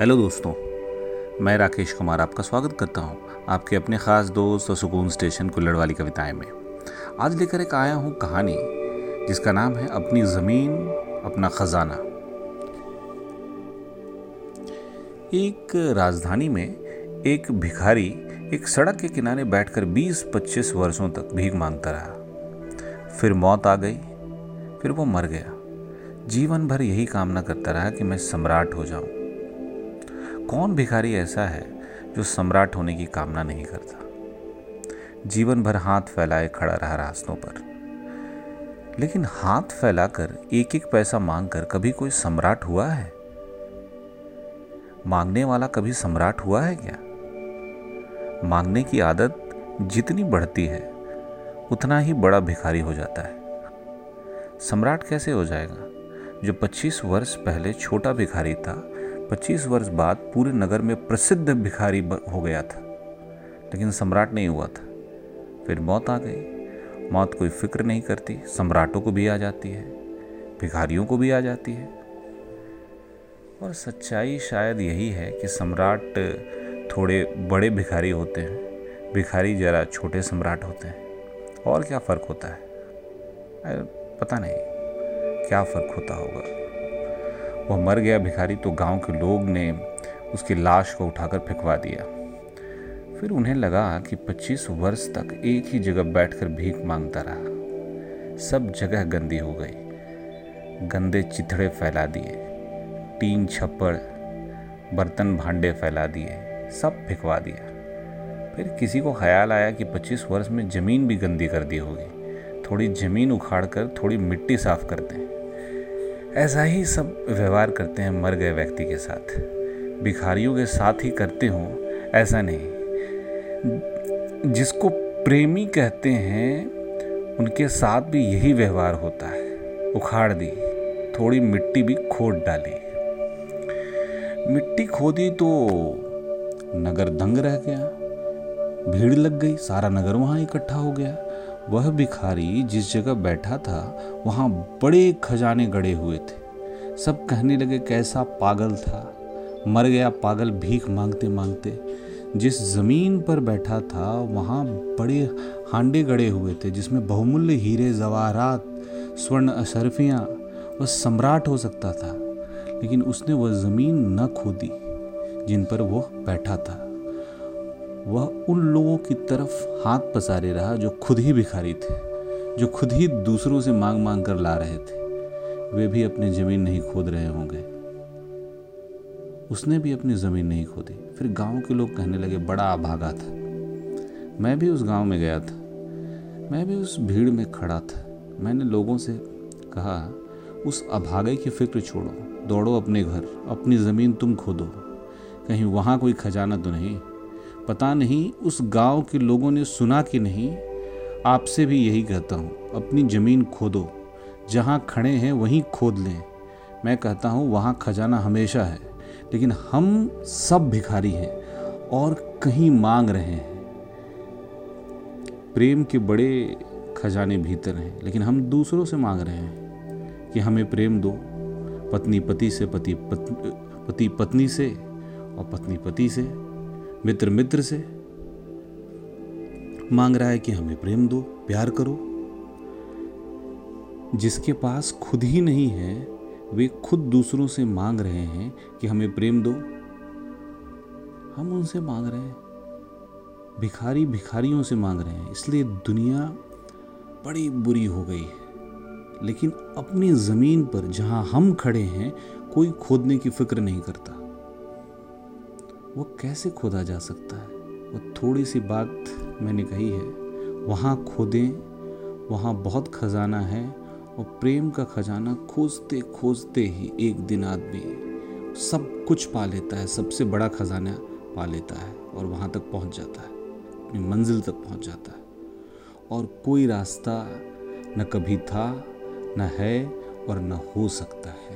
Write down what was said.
Hello दोस्तों, मैं राकेश कुमार आपका स्वागत करता हूँ आपके अपने ख़ास दोस्त और सुकून स्टेशन कुल्लड़ वाली कविताएँ में। आज लेकर एक आया हूँ कहानी, जिसका नाम है अपनी ज़मीन, अपना ख़जाना। एक राजधानी में एक भिखारी एक सड़क के किनारे बैठकर 20-25 वर्षों तक भीख माँगता रहा। फिर मौत आ गई, फिर वो मर गया। जीवन भर यही कामना करता रहा कि मैं सम्राट हो जाऊँ। कौन भिखारी ऐसा है जो सम्राट होने की कामना नहीं करता? जीवन भर हाथ फैलाए खड़ा रहा रास्तों पर। लेकिन हाथ फैलाकर एक एक पैसा मांगकर कभी कोई सम्राट हुआ है? मांगने वाला कभी सम्राट हुआ है क्या? मांगने की आदत जितनी बढ़ती है, उतना ही बड़ा भिखारी हो जाता है। सम्राट कैसे हो जाएगा? जो 25 वर्ष पहले छोटा भिखारी था 25 वर्ष बाद पूरे नगर में प्रसिद्ध भिखारी हो गया था। लेकिन सम्राट नहीं हुआ था। फिर मौत आ गई। मौत कोई फ़िक्र नहीं करती। सम्राटों को भी आ जाती है। भिखारियों को भी आ जाती है। और सच्चाई शायद यही है कि सम्राट थोड़े बड़े भिखारी होते हैं। भिखारी ज़रा छोटे सम्राट होते हैं। और क्या फ़र्क होता है? पता नहीं। क्या फ़र्क होता होगा? वह मर गया भिखारी तो गाँव के लोग ने उसकी लाश को उठाकर फेंकवा दिया। फिर उन्हें लगा कि 25 वर्ष तक एक ही जगह बैठकर भीख माँगता रहा। सब जगह गंदी हो गई। गंदे चिथड़े फैला दिए। टीन छप्पड़ बर्तन भांडे फैला दिए। सब फेंकवा दिया। फिर किसी को ख्याल आया कि 25 वर्ष में ज़मीन भी गंदी कर दी होगी। थोड़ी ज़मीन उखाड़ कर थोड़ी मिट्टी साफ़ करते हैं ऐसा ही सब व्यवहार करते हैं मर गए व्यक्ति के साथ। भिखारियों के साथ ही करते हो, ऐसा नहीं। जिसको प्रेमी कहते हैं, उनके साथ भी यही व्यवहार होता है। उखाड़ दी, थोड़ी मिट्टी भी खोद डाली। मिट्टी खोदी तो नगर दंग रह गया। भीड़ लग गई, सारा नगर वहाँ इकट्ठा हो गया। वह भिखारी जिस जगह बैठा था, वहाँ बड़े खजाने गड़े हुए थे। सब कहने लगे, कैसा पागल था। मर गया पागल भीख मांगते मांगते जिस ज़मीन पर बैठा था, वहाँ बड़े हांडे गड़े हुए थे, जिसमें बहुमूल्य हीरे, जवाहरात, स्वर्ण अशरफियाँ वह सम्राट हो सकता था। लेकिन उसने वह ज़मीन न खोदी, जिन पर वह बैठा था। वह उन लोगों की तरफ़ हाथ पसारे रहा जो खुद ही भिखारी थे, जो खुद ही दूसरों से मांग मांग कर ला रहे थे। वे भी अपनी ज़मीन नहीं खोद रहे होंगे। उसने भी अपनी ज़मीन नहीं खोदी। फिर गाँव के लोग कहने लगे, बड़ा अभागा था। मैं भी उस गाँव में गया था। मैं भी उस भीड़ में खड़ा था। मैंने लोगों से कहा, उस अभागे की फ़िक्र छोड़ो। दौड़ो अपने घर। अपनी ज़मीन तुम खोदो। कहीं वहाँ कोई खजाना तो नहीं? पता नहीं उस गाँव के लोगों ने सुना कि नहीं। आपसे भी यही कहता हूँ, अपनी ज़मीन खोदो, जहाँ खड़े हैं वहीं खोद लें। मैं कहता हूँ, वहाँ खजाना हमेशा है, लेकिन हम सब भिखारी हैं और कहीं मांग रहे हैं। प्रेम के बड़े खजाने भीतर हैं, लेकिन हम दूसरों से मांग रहे हैं कि हमें प्रेम दो, पत्नी पति से, पति पत्नी पति पत्नी से और पत्नी पति से। मित्र मित्र से। मांग रहा है कि हमें प्रेम दो, प्यार करो। जिसके पास खुद ही नहीं है, वे खुद दूसरों से मांग रहे हैं कि हमें प्रेम दो। हम उनसे मांग रहे हैं। भिखारी भिखारियों से मांग रहे हैं। इसलिए दुनिया बड़ी बुरी हो गई है। लेकिन अपनी ज़मीन पर जहाँ हम खड़े हैं, कोई खोदने की फ़िक्र नहीं करता। वो कैसे खोदा जा सकता है? वो थोड़ी सी बात मैंने कही है। वहाँ खोदें, वहाँ बहुत खजाना है और प्रेम का खजाना खोजते खोजते ही एक दिन आदमी सब कुछ पा लेता है, सबसे बड़ा खजाना पा लेता है और वहाँ तक पहुँच जाता है। अपनी मंजिल तक पहुँच जाता है। और कोई रास्ता न कभी था, न है और न हो सकता है।